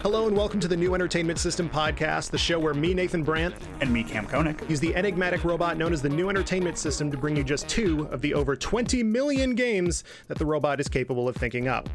Hello and welcome to the New Entertainment System podcast, the show where me, Nathan Brandt, And me, Kam Koenig. use the enigmatic robot known as the New Entertainment System to bring you just two of the over 20 million games that the robot is capable of thinking up.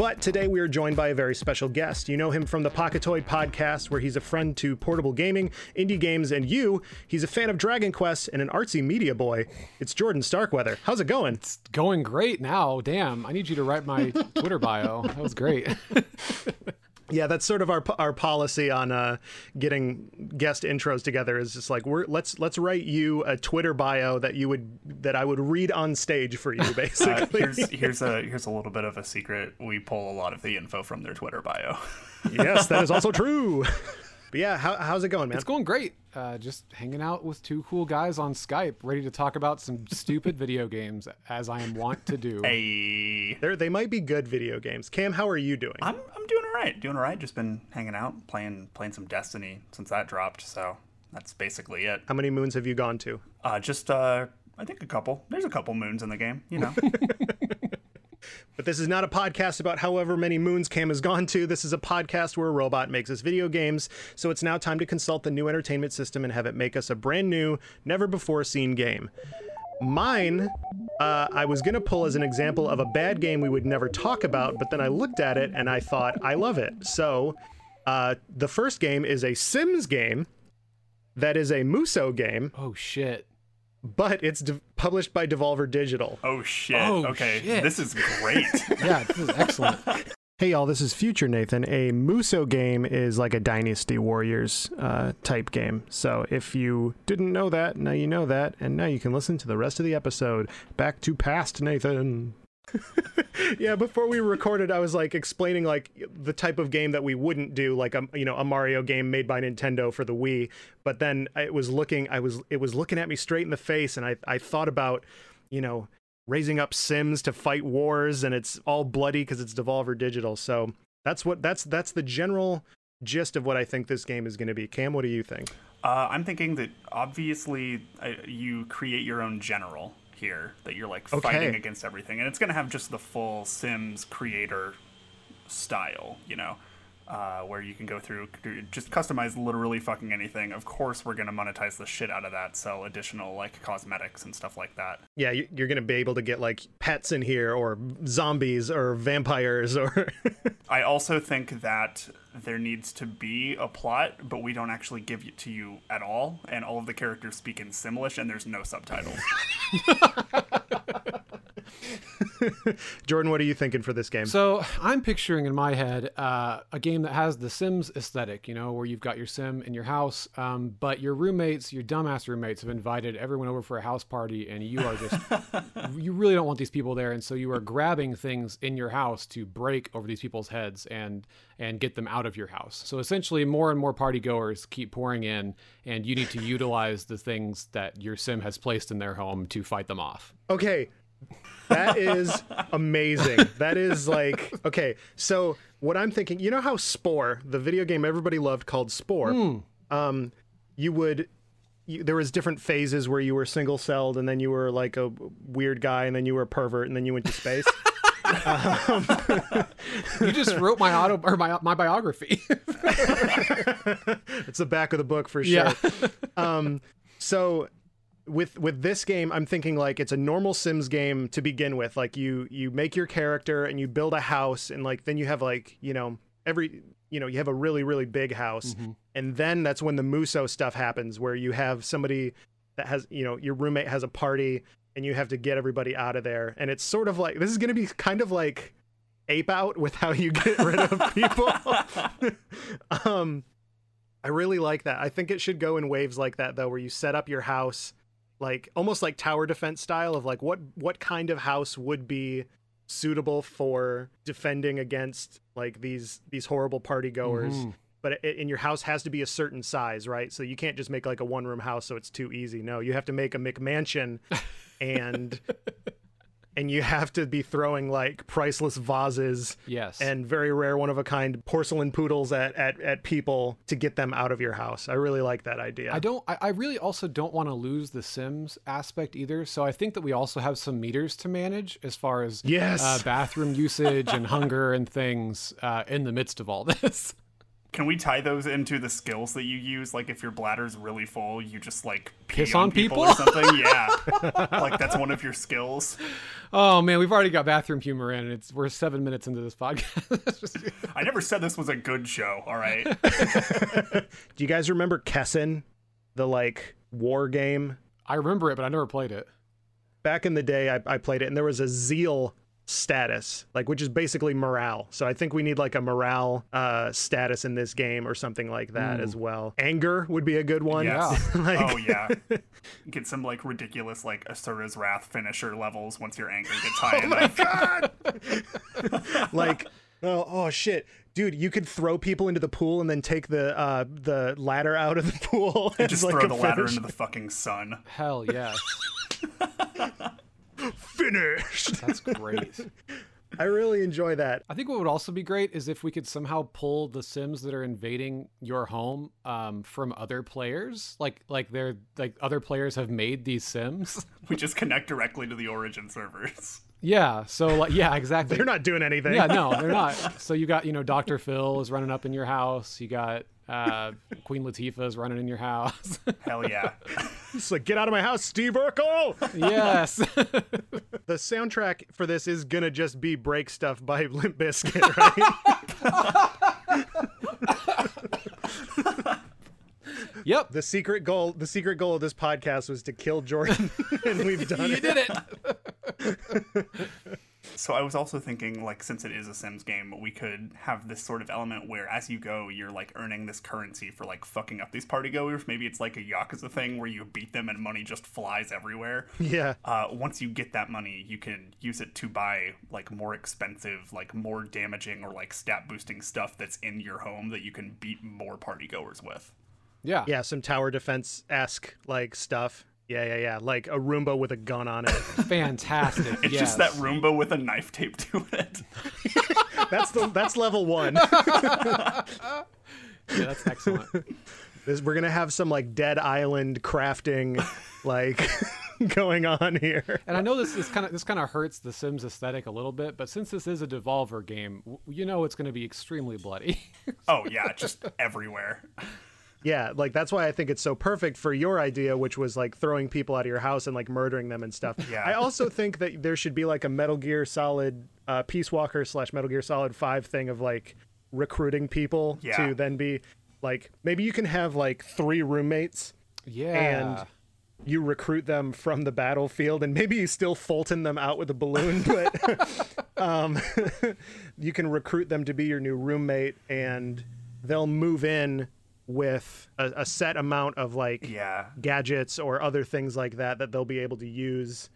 But today we are joined by a very special guest. You know him from the Pocketoid podcast, where he's a friend to portable gaming, indie games, and you. He's a fan of Dragon Quest and an artsy media boy. It's Jordan Starkweather. How's it going? It's going great now. Damn, I need you to write my Twitter bio. That was great. Yeah, that's sort of our our policy on uh, getting guest intros together. Is just like we're let's let's write you a Twitter bio that you would that I would read on stage for you, Uh, basically. here's here's a here's a little bit of a secret. We pull a lot of the info from their Twitter bio. yes, that is also true. But yeah, how, how's it going, man? It's going great. Uh, just hanging out with two cool guys on Skype, ready to talk about some stupid video games, as I am wont to do. Hey, They're, they might be good video games. Kam, how are you doing? I'm I'm doing all right. Doing all right. Just been hanging out, playing playing some Destiny since that dropped. So that's basically it. How many moons have you gone to? Uh, just uh, I think a couple. There's a couple moons in the game. You know. But this is not a podcast about however many moons Kam has gone to. This is a podcast where a robot makes us video games. So it's now time to consult the new entertainment system and have it make us a brand new, never before seen game. Mine, uh, I was going to pull as an example of a bad game we would never talk about, but then I looked at it and I thought, I love it. So uh, the first game is a Sims game that is a Musou game, Oh shit! But it's de- published by Devolver Digital. oh shit. Oh, okay, shit. this is great. Yeah, this is excellent. Hey y'all, this is Future Nathan. A Musou game is like a Dynasty Warriors uh, type game. So if you didn't know that, now you know that, and now you can listen to the rest of the episode. Back to past Nathan. yeah, before we recorded, I was like explaining like the type of game that we wouldn't do, like a you know a Mario game made by Nintendo for the Wii. But then it was looking, I was it was looking at me straight in the face, and I I thought about you know raising up Sims to fight wars, and it's all bloody because it's Devolver Digital. So that's what that's that's the general gist of what I think this game is going to be. Kam, what do you think? Uh, I'm thinking that obviously uh, you create your own general here, that you're like Okay. fighting against everything, and it's gonna have just the full Sims creator style, you know, uh, where you can go through just customize literally fucking anything. Of course, we're gonna monetize the shit out of that, sell additional like cosmetics and stuff like that. Yeah, you- you're going to be able to get like pets in here, or zombies, or vampires, or I also think that there needs to be a plot, but we don't actually give it to you at all, and all of the characters speak in Simlish, and there's no subtitles. Jordan. What are you thinking for this game? So I'm picturing in my head uh, a game that has the Sims aesthetic, you know, where you've got your Sim in your house, um, but your roommates, your dumbass roommates, have invited everyone over for a house party, and you are just, you really don't want these people there, and so you are grabbing things in your house to break over these people's heads and and get them out of your house. So essentially, more and more party goers keep pouring in, and you need to utilize the things that your Sim has placed in their home to fight them off. Okay. That is amazing. That is like okay. So what I'm thinking, you know how Spore, the video game everybody loved called Spore, um, you would. You, there was different phases where you were single celled, and then you were like a weird guy, and then you were a pervert, and then you went to space. You just wrote my auto or my my biography. it's the back of the book for sure. Yeah. um, so with with this game, I'm thinking like it's a normal Sims game to begin with. Like you you make your character and you build a house, and like then you have like you know every you know you have a really really big house, and then that's when the Musou stuff happens, where you have somebody that has you know your roommate has a party and you have to get everybody out of there, and it's sort of like this is going to be kind of like ape out with how you get rid of people. um, I really like that. I think it should go in waves like that though, where you set up your house like almost like tower defense style of like what what kind of house would be suitable for defending against like these these horrible party goers. Mhm. But it, and your house has to be a certain size, right? So you can't just make like a one room house so it's too easy. No, you have to make a McMansion and and you have to be throwing like priceless vases Yes. and very rare one of a kind porcelain poodles at, at at people to get them out of your house. I really like that idea. I don't. I, I really also don't want to lose the Sims aspect either. So I think that we also have some meters to manage as far as Yes. uh, bathroom usage and hunger and things uh, in the midst of all this. Can we tie those into the skills that you use? Like if your bladder's really full, you just like pee Piss on people? or something. Yeah, like that's one of your skills. Oh man, we've already got bathroom humor in. It's we're seven minutes into this podcast. I never said this was a good show. All right. Do you guys remember Kessen, the like war game? I remember it, but I never played it. Back in the day, I, I played it, and there was a zeal status, like which is basically morale. So I think we need like a morale uh, status in this game or something like that as well. Anger would be a good one. Yes. Like- oh yeah. Get some like ridiculous like Asura's Wrath finisher levels once your anger gets high oh enough. like oh oh shit dude you could throw people into the pool and then take the uh the ladder out of the pool as Just like throw a the ladder into the fucking sun. Hell yes, finished that's great. i really enjoy that I think what would also be great is if we could somehow pull the Sims that are invading your home um, from other players, like like they're like other players have made these Sims. We just connect directly to the origin servers. yeah. So like yeah, exactly. they're not doing anything yeah, no, they're not. So you got, you know, Dr. Phil is running up in your house. You got uh, Queen Latifah is running in your house. Hell yeah. it's like get out of my house steve urkel yes. the soundtrack for this is gonna just be break stuff by limp bizkit right yep. the secret goal the secret goal of this podcast was to kill jordan and we've done You it You did it. So I was also thinking, like, since it is a Sims game, we could have this sort of element where, as you go, you're like earning this currency for like fucking up these party goers. Maybe it's like a Yakuza thing where you beat them and money just flies everywhere. yeah Uh, once you get that money, you can use it to buy like more expensive, like more damaging or like stat boosting stuff that's in your home that you can beat more party goers with. Yeah. yeah some tower defense esque like stuff yeah yeah yeah like a roomba with a gun on it Fantastic. It's yes. just that Roomba with a knife taped to it. That's the that's level one. Yeah, that's excellent. This, we're gonna have some like Dead Island crafting, like going on here. And I know this is kind of this kind of hurts the Sims aesthetic a little bit, but since this is a Devolver game, you know it's going to be extremely bloody. oh yeah, just everywhere. Yeah, like that's why I think it's so perfect for your idea, which was like throwing people out of your house and like murdering them and stuff. Yeah. I also think that there should be like a Metal Gear Solid uh, Peace Walker slash Metal Gear Solid Five thing of like recruiting people Yeah. to then be like maybe you can have like three roommates yeah. and you recruit them from the battlefield and maybe you still Fulton them out with a balloon, but um, you can recruit them to be your new roommate and they'll move in with a, a set amount of like Yeah. gadgets or other things like that that they'll be able to use.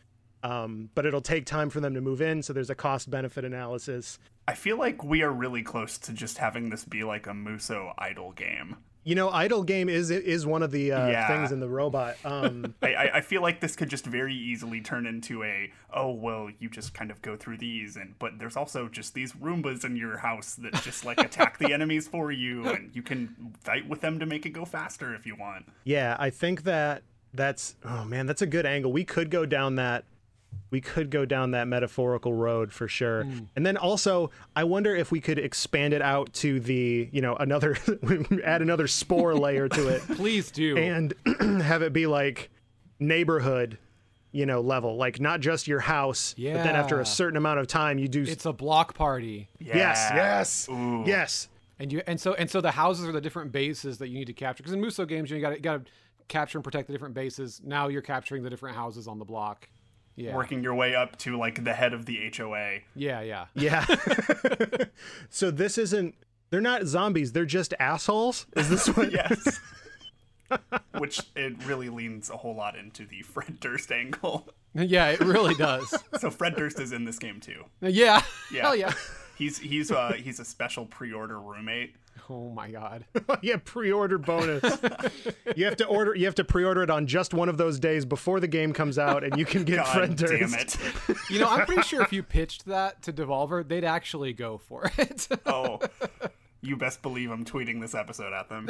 Um, but it'll take time for them to move in, so there's a cost benefit analysis. I feel like we are really close to just having this be like a Musou idol game. You know, idle game is is one of the uh, Yeah. things in the robot. Um, I, I, I feel like this could just very easily turn into a oh well you just kind of go through these and but there's also just these Roombas in your house that just like attack the enemies for you and you can fight with them to make it go faster if you want. Yeah, I think that that's oh man, that's a good angle. We could go down that we could go down that metaphorical road for sure. Hmm. And then also, I wonder if we could expand it out to the, you know, another add another spore layer to it Please do. and have it be like neighborhood, you know, level, like not just your house, yeah. but then after a certain amount of time you do it's a block party. Yes, yes. Ooh. Yes. And you and so and so the houses are the different bases that you need to capture. Because in Musou games, you got to got to capture and protect the different bases. Now you're capturing the different houses on the block. Yeah. Working your way up to like the head of the HOA. Yeah, yeah. Yeah. so this isn't they're not zombies, they're just assholes? Is this what Yes. Which it really leans a whole lot into the Fred Durst angle. Yeah, it really does. So Fred Durst is in this game too. yeah. Yeah. Hell yeah. He's he's uh he's a special pre-order roommate Oh my god. yeah, pre-order bonus. you have to order. You have to pre-order it on just one of those days before the game comes out, and you can get God frienders. damn it. You know, I'm pretty sure if you pitched that to Devolver, they'd actually go for it. Oh, you best believe I'm tweeting this episode at them.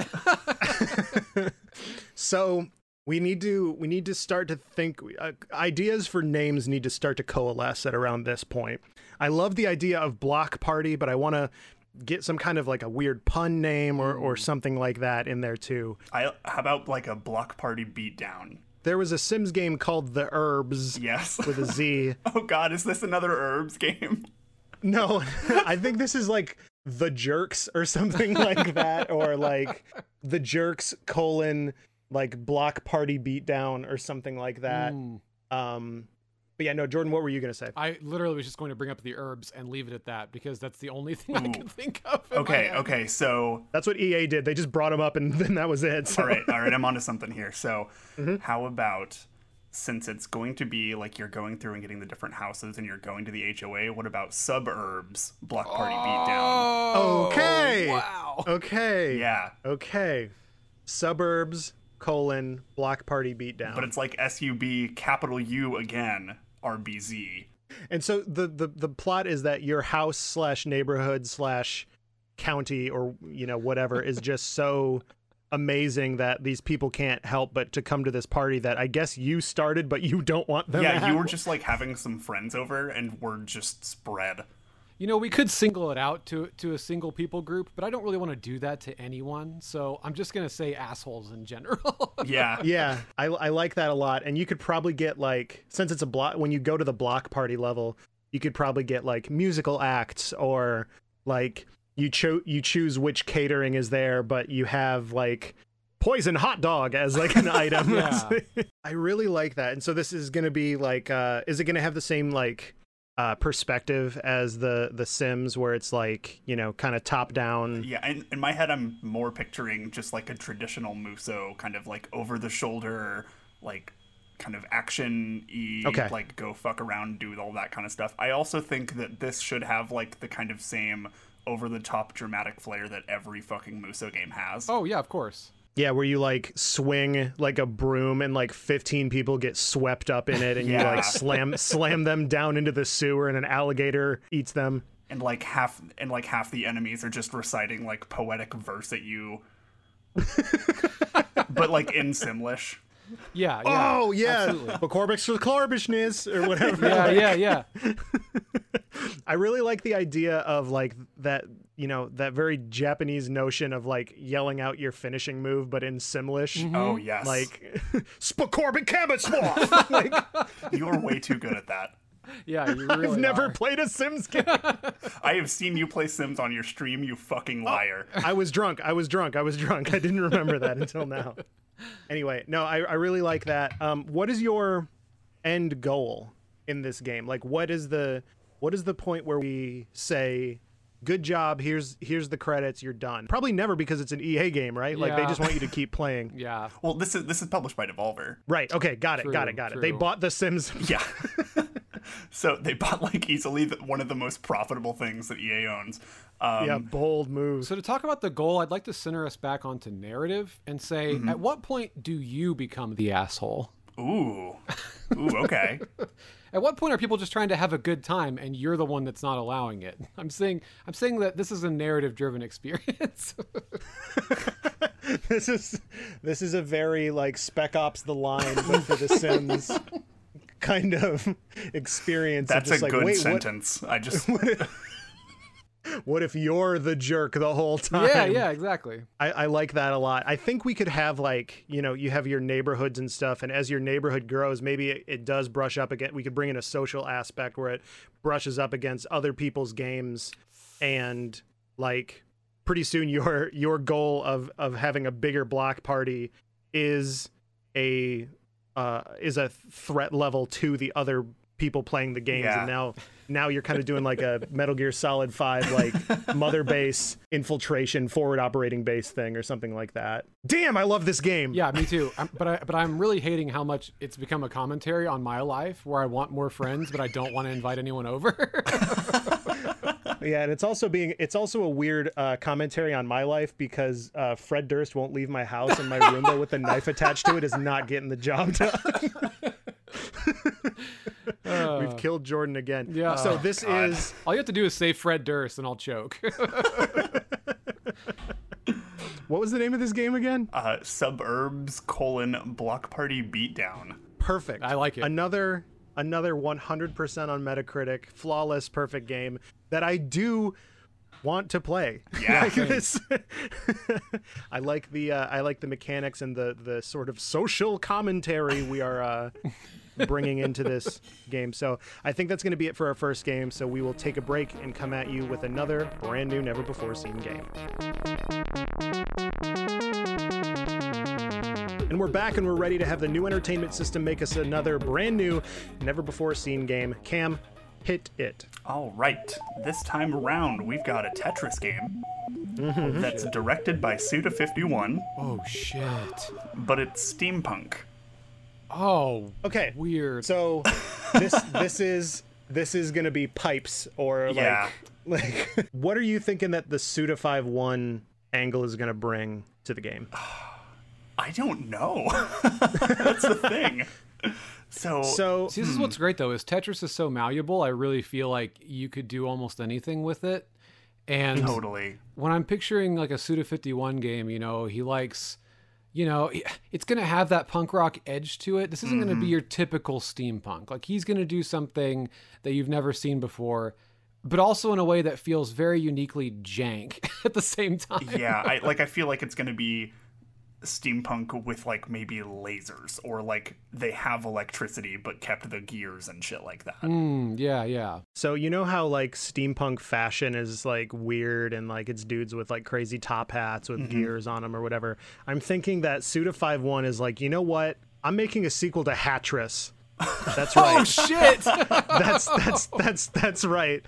So we need to we need to start to think. Uh, ideas for names need to start to coalesce at around this point. I love the idea of block party, but I want to get some kind of like a weird pun name or or something like that in there too. I how about like a block party beatdown? There was a Sims game called The Urbz Yes. with a Z. oh God, is this another Urbz game? No, I think this is like the jerks or something like that, or like the jerks colon like block party beatdown or something like that. Hmm. Um, but yeah, no, Jordan, what were you gonna say? I literally was just going to bring up the Urbz and leave it at that because that's the only thing I Ooh. can think of. Okay, okay, so That's what EA did. They just brought them up and then that was it. So. all right, all right, I'm onto something here. So, Mm-hmm. how about since it's going to be like you're going through and getting the different houses and you're going to the HOA, what about SubUrbz block party beatdown? Oh, Okay. Wow. Okay. Yeah, Okay. SubUrbz colon block party beatdown. but it's like SUB capital U again RBZ. And so the, the the plot is that your house slash neighborhood slash county or you know whatever is just so amazing that these people can't help but to come to this party that I guess you started but you don't want them. Yeah, you were just like having some friends over and we're just spread. You know, we could single it out to to a single people group, but I don't really want to do that to anyone. So I'm just gonna say assholes in general. Yeah. Yeah, I, I like that a lot. And you could probably get like since it's a block when you go to the block party level, you could probably get like musical acts or like you cho- you choose which catering is there, but you have like poison hot dog as like an item. Yeah. I really like that. And so this is gonna be like uh is it gonna have the same like uh perspective as the the Sims where it's like, you know, kind of top down Yeah, and in my head, I'm more picturing just like a traditional Musou, kind of like over the shoulder, like kind of action y, Okay. like go fuck around, do all that kind of stuff. I also think that this should have like the kind of same over the top dramatic flair that every fucking Musou game has. oh yeah, of course. Yeah, where you like swing like a broom and like 15 people get swept up in it and you like slam slam them down into the sewer and an alligator eats them. And like half and like half the enemies are just reciting like poetic verse at you. but like in Simlish. Yeah. yeah oh yeah. absolutely. Corbix for Corbishness or whatever. Yeah, yeah, yeah. I really like the idea of like that, you know, that very Japanese notion of like yelling out your finishing move but in Simlish. Mm-hmm. Oh yes. Like Spacorbit Cabot Swap. like you're way too good at that. Yeah, you really I've never are. played a Sims game. I have seen you play Sims on your stream, you fucking oh, liar. I was drunk. I was drunk. I was drunk. I didn't remember that until now. Anyway, no, I, I really like that. Um, what is your end goal in this game? Like, what is the what is the point where we say, "Good job. Here's here's the credits. You're done." Probably never because it's an EA game, right? Like they Yeah. just want you to keep playing. Yeah. Well, this is this is published by Devolver. Right. Okay. Got it. got True, it. Got it. They true. bought The Sims. Yeah. so they bought like easily the, one of the most profitable things that EA owns. Um, yeah. Bold moves. So to talk about the goal, I'd like to center us back onto narrative and say, Mm-hmm. at what point do you become the asshole? Ooh. Ooh. Okay. At what point are people just trying to have a good time and you're the one that's not allowing it? I'm saying I'm saying that this is a narrative driven experience. this is this is a very like Spec Ops: The Line, but for The Sims kind of experience. That's a like, good sentence. I just What, what if you're the jerk the whole time? yeah, yeah, exactly. I, I like that a lot. I think we could have like you know you have your neighborhoods and stuff, and as your neighborhood grows, maybe it, it does brush up again. We could bring in a social aspect where it brushes up against other people's games, and like pretty soon your your goal of of having a bigger block party is a uh, is a threat level to the other people playing the games, Yeah. and now now you're kind of doing like a Metal Gear Solid Five like mother base infiltration forward operating base thing or something like that. Damn, I love this game. Yeah, me too. I'm, but I, but I'm really hating how much it's become a commentary on my life, where I want more friends, but I don't want to invite anyone over. Yeah, and it's also being it's also a weird uh, commentary on my life because uh, Fred Durst won't leave my house and my Roomba with a knife attached to it is not getting the job done. We've killed Jordan again. Yeah. So Oh, this God. is All you have to do is say Fred Durst, and I'll choke. what was the name of this game again? Uh, SubUrbz colon block party beatdown. Perfect. I like it. Another another 100% on Metacritic, flawless, perfect game that I do want to play. Yeah. Like this- I like the uh, I like the mechanics and the the sort of social commentary we are uh, bringing into this game. So I think that's going to be it for our first game. So we will take a break and come at you with another brand new, never before seen game. And we're back and we're ready to have the new entertainment system make us another brand new, never before seen game. Kam, hit it. All right, this time around we've got a Tetris game mm-hmm. that's directed by Suda51, oh shit. but it's steampunk. Oh. Okay. Weird. So this this is this is gonna be pipes or like Yeah. like what are you thinking that the Suda51 angle is gonna bring to the game? I don't know. That's the thing. So, So See, this is what's hmm. great though is Tetris is so malleable. I really feel like you could do almost anything with it. And totally. when I'm picturing like a Suda 51 game, you know, he likes, you know, it's going to have that punk rock edge to it. This isn't going to be mm-hmm. your typical steampunk. Like he's going to do something that you've never seen before, but also in a way that feels very uniquely jank at the same time. Yeah, I like I feel like it's going to be steampunk with like maybe lasers or like they have electricity but kept the gears and shit like that. Mm, yeah, yeah. so you know how like steampunk fashion is like weird and like it's dudes with like crazy top hats with gears on them or whatever. I'm thinking that Suda51 is like, you know what? I'm making a sequel to Hatris. That's right. Oh shit! that's that's that's that's right.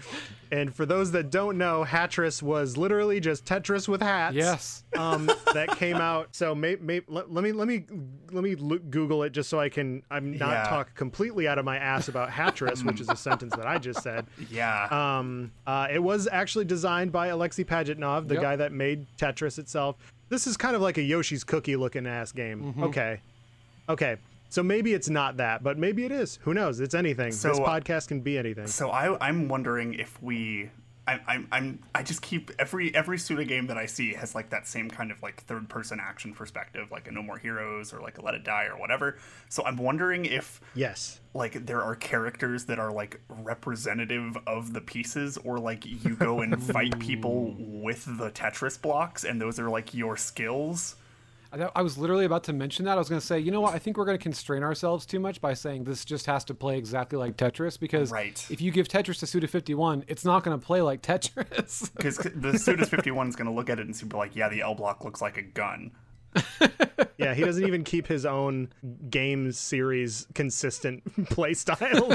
And for those that don't know, Hatris was literally just Tetris with hats. yes. Um, that came out. So may, may, let, let me let me let me look, Google it just so I can I'm not Yeah. talk completely out of my ass about Hatris, which is a sentence that I just said. Yeah. Um, uh, it was actually designed by Alexei Pajitnov, the Yep. guy that made Tetris itself. This is kind of like a Yoshi's Cookie looking ass game. Mm-hmm. Okay, okay. So maybe it's not that, but maybe it is. Who knows? It's anything. this So, uh, podcast can be anything. So I, I'm wondering if we, I, I'm, I'm, I just keep every every Suda game that I see has like that same kind of like third person action perspective, like a No More Heroes or like a Let It Die or whatever. So I'm wondering if Yes. like there are characters that are like representative of the pieces, or like you go and fight people with the Tetris blocks, and those are like your skills. I I was literally about to mention that. I was going to say, you know what? I think we're going to constrain ourselves too much by saying this just has to play exactly like Tetris because Right. if you give Tetris to Suda 51, it's not going to play like Tetris. Because the Sudas 51 is going to look at it and be like, yeah, the L block looks like a gun. Yeah, he doesn't even keep his own game series consistent play style.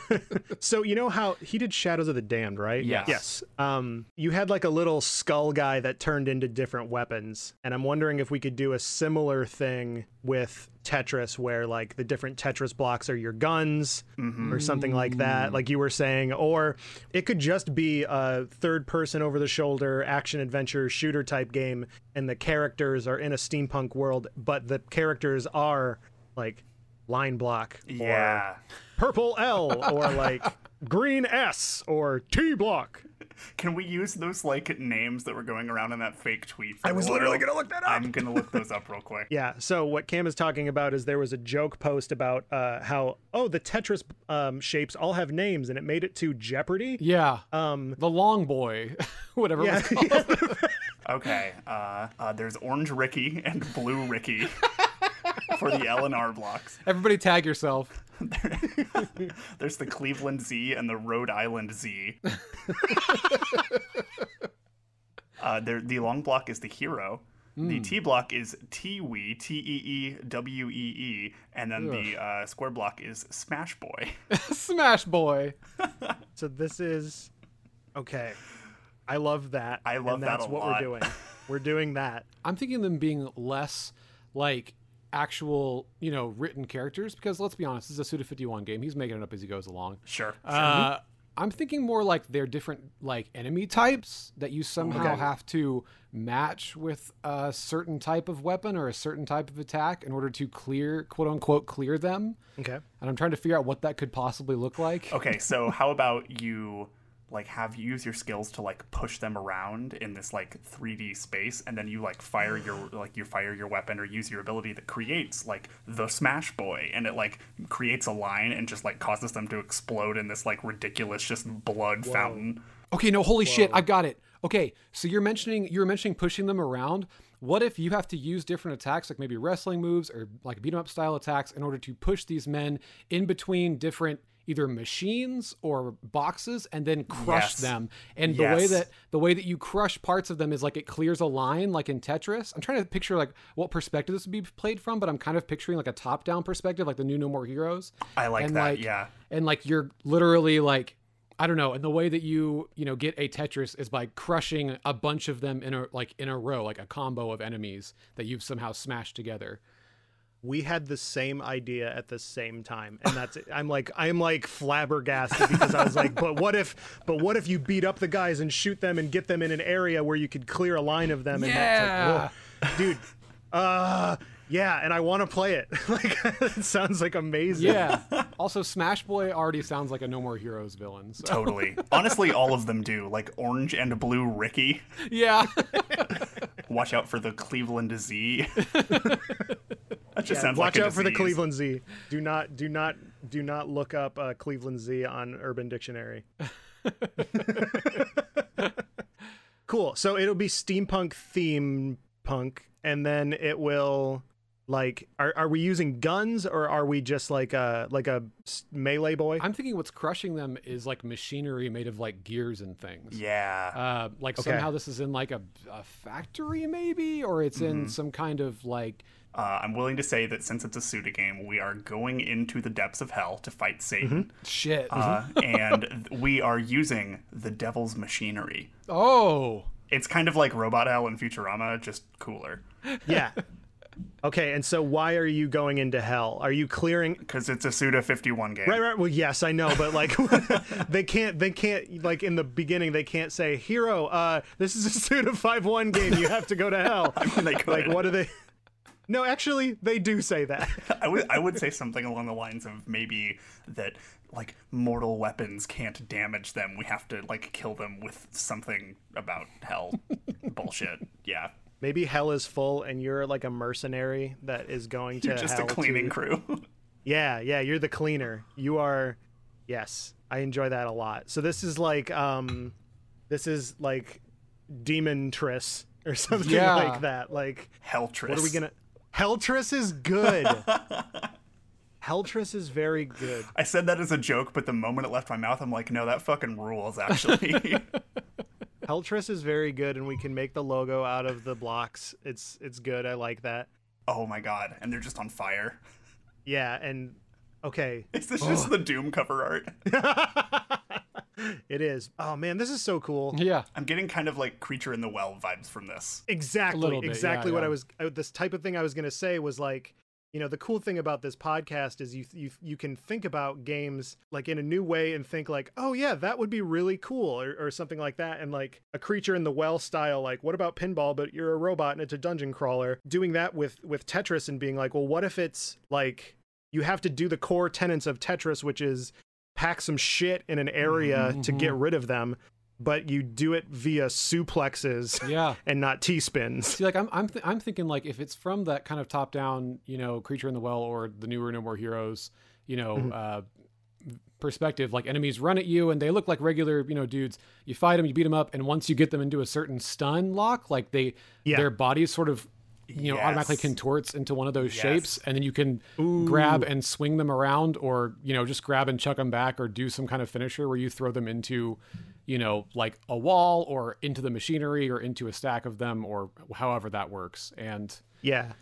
so you know how he did Shadows of the Damned, right? Yes. Yes. Um, you had like a little skull guy that turned into different weapons, and I'm wondering if we could do a similar thing with Tetris, where like the different Tetris blocks are your guns mm-hmm. or something like that, like you were saying, or it could just be a third person over the shoulder action adventure shooter type game, and the characters are in a steampunk world, but the characters are like line block or Yeah. purple L or like green S or T block. Can we use those like names that were going around in that fake tweet? I was literally gonna look that up. I'm gonna look those up real quick. Yeah. So what Kam is talking about is there was a joke post about uh, how oh the Tetris um, shapes all have names and it made it to Jeopardy. yeah. Um, The long boy, whatever yeah, it was called. Okay. Uh, uh, there's Orange Ricky and Blue Ricky for the L and R blocks. Everybody tag yourself. There's the Cleveland Z and the Rhode Island Z. uh, there, the long block is the hero. The T block is T-Wee, T-E-E-W-E-E, and then the uh, square block is Smash Boy. Smash boy. so this is okay. I love that. I love and that that's what lot. we're doing. We're doing that. I'm thinking them being less like actual, you know, written characters because let's be honest, this is a Suda 51 game. He's making it up as he goes along. Sure. Uh, I'm thinking more like they're different like enemy types that you somehow Okay. have to match with a certain type of weapon or a certain type of attack in order to clear quote unquote clear them. Okay. And I'm trying to figure out what that could possibly look like. Okay, so how about you like have you use your skills to like push them around in this like 3D space and then you like fire your like you fire your weapon or use your ability that creates like the smash boy and it like creates a line and just like causes them to explode in this like ridiculous just blood fountain. Okay, no, holy shit, I've got it. Okay, so you're mentioning you're mentioning pushing them around. What if you have to use different attacks, like maybe wrestling moves or like beat 'em up style attacks, in order to push these men in between different either machines or boxes and then crush Yes. them? And the way that the way that you crush parts of them is like it clears a line, like in Tetris. I'm trying to picture like what perspective this would be played from, but I'm kind of picturing like a top down perspective, like the new No More Heroes I like and that. like yeah. and like you're literally like I don't know, and the way that you you know get a Tetris is by crushing a bunch of them in a like in a row, like a combo of enemies that you've somehow smashed together. We had the same idea at the same time, and that's it. I'm like I'm like flabbergasted because I was like, but what if, but what if you beat up the guys and shoot them and get them in an area where you could clear a line of them? And Yeah. that's like, dude, uh, yeah, and I want to play it. like it sounds like amazing. Yeah. also, Smash Boy already sounds like a No More Heroes villain. So. Totally. Honestly, all of them do. Like orange and blue Ricky. Yeah. Watch out for the Cleveland Z. that just Yeah, sounds watch like a out for the. Cleveland Z. Do not, do not, do not look up uh, Cleveland Z on Urban Dictionary. cool. So it'll be steampunk theme punk, and then it will like are are we using guns or are we just like a like a s- melee boy? I'm thinking what's crushing them is like machinery made of like gears and things. Yeah. Uh, like Okay. somehow this is in like a, a factory maybe, or it's in some kind of like Uh, I'm willing to say that since it's a Suda game, we are going into the depths of hell to fight Satan. shit. Uh, and we are using the devil's machinery. oh. It's kind of like Robot Hell and Futurama, just cooler. yeah. Okay, and so why are you going into hell? Are you clearing Because it's a Suda 51 game. Right, right. Well, yes, I know, but like, they can't, they can't, like in the beginning, they can't say, "Hero, uh, this is a Suda Five One game. You have to go to hell." I mean, they like, what do they? No, actually, they do say that. I would I would say something along the lines of maybe that like mortal weapons can't damage them. We have to like kill them with something about hell bullshit. Yeah. Maybe hell is full, and you're like a mercenary that is going to You're just a cleaning to- crew. Yeah, yeah, you're the cleaner. You are. Yes, I enjoy that a lot. So this is like, um, this is like Demon Triss or something Yeah. like that. Like, Helltress. What are we gonna? Heltris is good. Heltris is very good. I said that as a joke, but the moment it left my mouth, I'm like, no, that fucking rules. Actually, Heltris is very good, and we can make the logo out of the blocks. It's it's good. I like that. oh my god, and they're just on fire. Yeah, and okay, Is this just the Doom cover art? it is. Oh man, this is so cool. Yeah. I'm getting kind of like Creature in the Well vibes from this. Exactly, bit, exactly yeah, what I was. uh, This type of thing I was gonna say was like, you know, the cool thing about this podcast is you you you can think about games like in a new way and think like, oh yeah, that would be really cool or, or something like that. And like a creature in the well style, like what about pinball? But you're a robot and it's a dungeon crawler. Doing that with with Tetris and being like, well, what if it's like you have to do the core tenets of Tetris, which is pack some shit in an area to get rid of them, but you do it via suplexes Yeah. and not T spins. See, like I'm, I'm, th- I'm thinking like if it's from that kind of top down, you know, creature in the well or the newer No More Heroes, you know, Mm-hmm. uh, perspective, like enemies run at you and they look like regular, you know, dudes. You fight them, you beat them up, and once you get them into a certain stun lock, like they, Yeah. their bodies sort of, you know, automatically contorts into one of those Yes. shapes, and then you can grab and swing them around, or you know, just grab and chuck them back, or do some kind of finisher where you throw them into, you know, like a wall or into the machinery or into a stack of them, or however that works. And Yeah.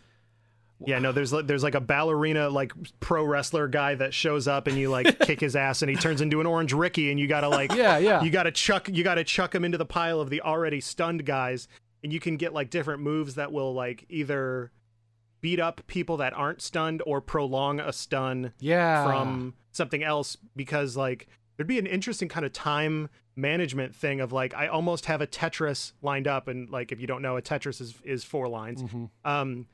Yeah, no, there's like there's like a ballerina like pro wrestler guy that shows up and you like kick his ass and he turns into an orange Ricky and you gotta like Yeah, yeah. you gotta chuck you gotta chuck him into the pile of the already stunned guys and you can get like different moves that will like either beat up people that aren't stunned or prolong a stun yeah, from something else because like there'd be an interesting kind of time management thing of like I almost have a Tetris lined up, and like if you don't know, a Tetris is is four lines. Mm-hmm. Um,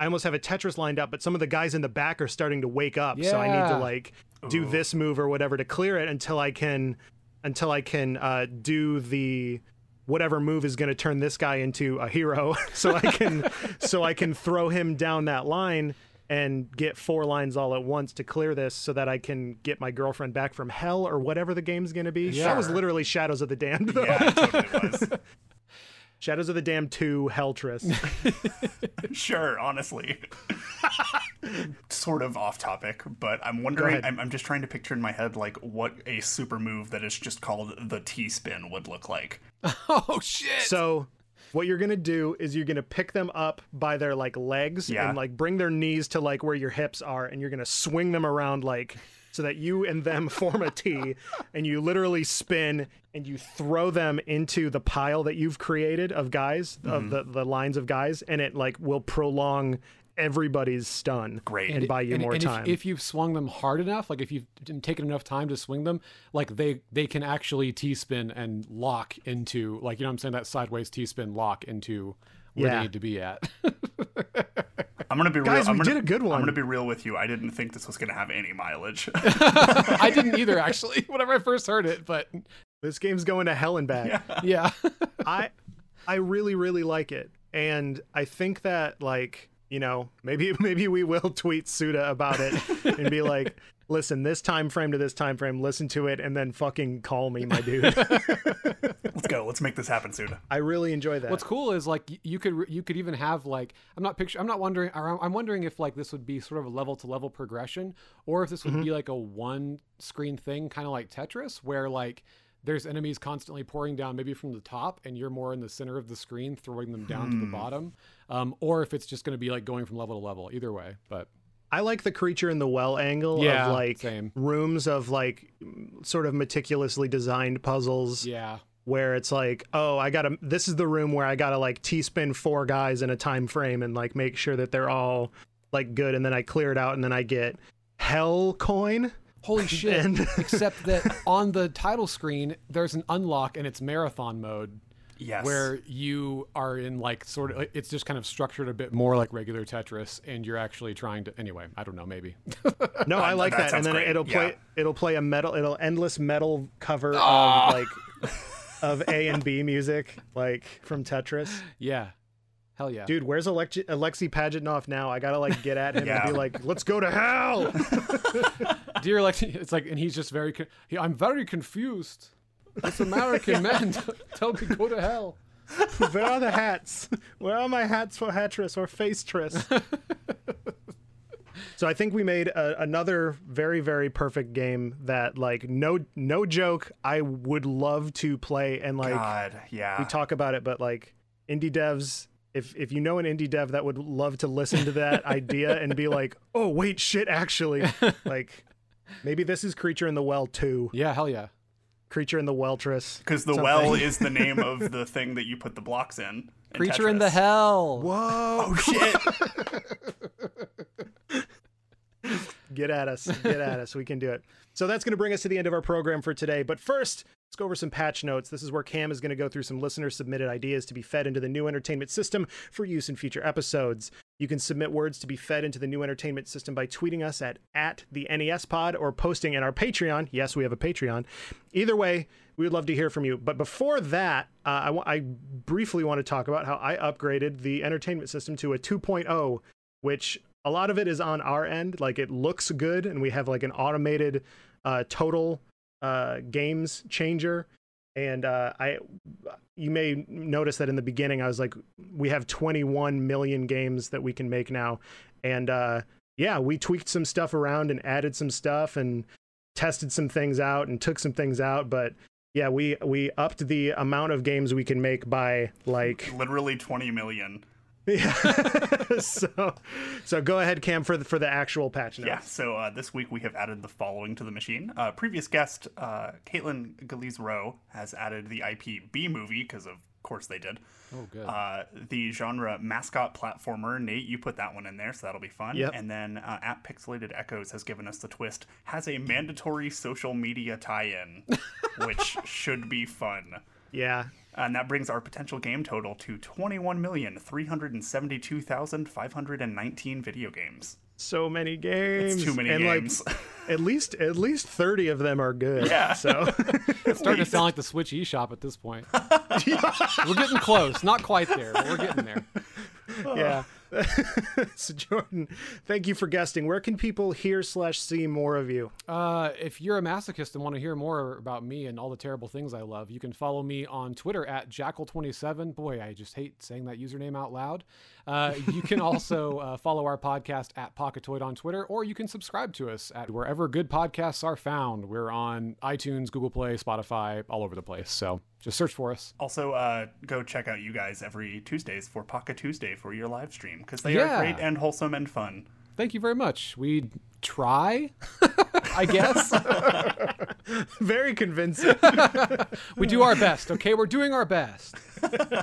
I almost have a Tetris lined up, but some of the guys in the back are starting to wake up, so I need to like do Ooh. this move or whatever to clear it until I can until I can uh, do the whatever move is going to turn this guy into a hero so I can so I can throw him down that line and get four lines all at once to clear this so that I can get my girlfriend back from hell or whatever the game's going to be. Yeah. That was literally Shadows of the Damned. though. Yeah, totally was. Shadows of the Damned 2 Helltris. sure, honestly. sort of off topic, but I'm wondering. I'm, I'm just trying to picture in my head like what a super move that is just called the T spin would look like. Oh shit! So what you're gonna do is you're gonna pick them up by their like legs Yeah. and like bring their knees to like where your hips are, and you're gonna swing them around like so that you and them form a T, and you literally spin and you throw them into the pile that you've created of guys of mm-hmm. the the lines of guys, and it like will prolong everybody's stun Great. and, buy you and, more and time. If, if you've swung them hard enough, like if you've taken enough time to swing them, like they they can actually T spin and lock into like you know what I'm saying that sideways T spin lock into where Yeah. they need to be at. I'm gonna be Guys, real. I'm we gonna, did a good one. I'm gonna be real with you. I didn't think this was gonna have any mileage. I didn't either actually whenever I first heard it, but this game's going to hell and back. yeah. I I really really like it, and I think that like you know maybe maybe we will tweet Suda about it and be like, listen, this time frame to this time frame, listen to it, and then fucking call me, my dude. Let's go. Let's make this happen, Suda. I really enjoy that. What's cool is like you could you could even have like I'm not picture I'm not wondering or I'm- I'm wondering if like this would be sort of a level to level progression or if this would be mm-hmm. like a one screen thing kind of like Tetris where like there's enemies constantly pouring down maybe from the top and you're more in the center of the screen throwing them down to the mm. bottom um, or if it's just going to be like going from level to level either way but I like the creature in the well angle Yeah, of like same. rooms of like sort of meticulously designed puzzles yeah where it's like, oh, I gotta. This is the room where I gotta like T spin four guys in a time frame and like make sure that they're all like good, and then I clear it out, and then I get hell coin. holy shit And- except that on the title screen there's an unlock and it's marathon mode Yes. where you are in like sort of it's just kind of structured a bit more like regular Tetris and you're actually trying to anyway I don't know maybe No, I like that that, and then great, it'll play. yeah. It'll play a metal. It'll endless metal cover Ah. of like of A and B music, like from Tetris. yeah hell yeah Dude, where's Alexi, Alexi Pajitnov now? I gotta like get at him Yeah. and be like, let's go to hell. dear Alexi it's like and he's just very, con- I'm very confused this American man tell me go to hell Where are the hats? Where are my hats for Hatris or Face Tris? so I think we made a, another very very perfect game that like no no joke I would love to play and like God, yeah. we talk about it but like indie devs if if you know an indie dev that would love to listen to that idea and be like oh wait shit actually like maybe this is creature in the well too yeah hell yeah creature in the weltris Because the well is the name of the thing that you put the blocks in. in creature in the hell whoa Oh shit! Get at us. Get at us. We can do it. So that's going to bring us to the end of our program for today. But first, let's go over some patch notes. This is where Kam is going to go through some listener submitted ideas to be fed into the new entertainment system for use in future episodes. You can submit words to be fed into the new entertainment system by tweeting us at, at the NES pod or posting in our Patreon. Yes, we have a Patreon. Either way, we would love to hear from you. But before that, uh, I briefly want to talk about how I upgraded the entertainment system to a 2.0, which a lot of it is on our end. Like it looks good, and we have like an automated uh, total uh, games changer. And uh, I, you may notice that in the beginning, I was like, we have 21 million games that we can make now, and uh, yeah, we tweaked some stuff around and added some stuff and tested some things out and took some things out, but yeah, we we upped the amount of games we can make by like Literally 20 million. Yeah. so so go ahead, Kam, for the for the actual patch notes. Yeah, so uh, this week we have added the following to the machine. Uh, previous guest, uh, Caitlin Galiz Rowe, has added the IP B movie because of course they did. Oh, good. Uh, the genre mascot platformer. Nate, you put that one in there, so that'll be fun. Yep. And then uh, at Pixelated Echoes has given us the twist. Has a mandatory social media tie-in, which should be fun. Yeah. And that brings our potential game total to 21,372,519 video games. So many games. It's too many and games. Like, at least at least 30 of them are good. Yeah. So It's starting to sound like the Switch eShop at this point. we're getting close. Not quite there, but we're getting there. yeah. so Jordan, thank you for guesting. Where can people hear slash see more of you? Uh, if you're a masochist and want to hear more about me and all the terrible things I love, you can follow me on Twitter at Jackal27. Boy, I just hate saying that username out loud. Uh, you can also uh, follow our podcast at Pocketoid on Twitter, or you can subscribe to us at wherever good podcasts are found. We're on iTunes, Google Play, Spotify, all over the place. So just search for us. Also, uh, go check out you guys every Tuesdays for Pocket Tuesday for your live stream because they Yeah. are great and wholesome and fun. Thank you very much. We try, I guess. Very convincing. we do our best. Okay, we're doing our best.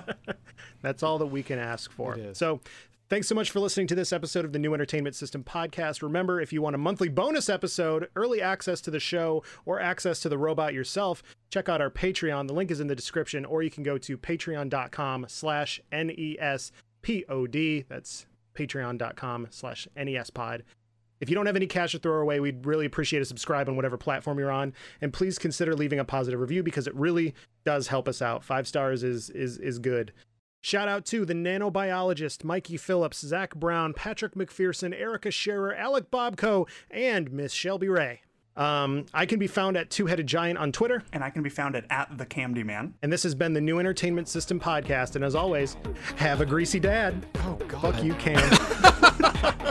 That's all that we can ask for. So, thanks so much for listening to this episode of the New Entertainment System podcast. Remember, if you want a monthly bonus episode, early access to the show, or access to the robot yourself, check out our Patreon. The link is in the description, or you can go to patreon.com slash N-E-S-P-O-D. That's patreon.com slash N-E-S-Pod. If you don't have any cash to throw away, we'd really appreciate a subscribe on whatever platform you're on, and please consider leaving a positive review because it really does help us out. Five stars is is is good. Shout out to the nanobiologist Mikey Phillips, Zach Brown, Patrick McPherson, Erica Scherer, Alec Bobco, and Miss Shelby Ray. Um, I can be found at Two Headed Giant on Twitter, And I can be found at, at the Camdy Man. and this has been the New Entertainment System podcast. And as always, have a greasy dad. Oh, God. Fuck you, Kam.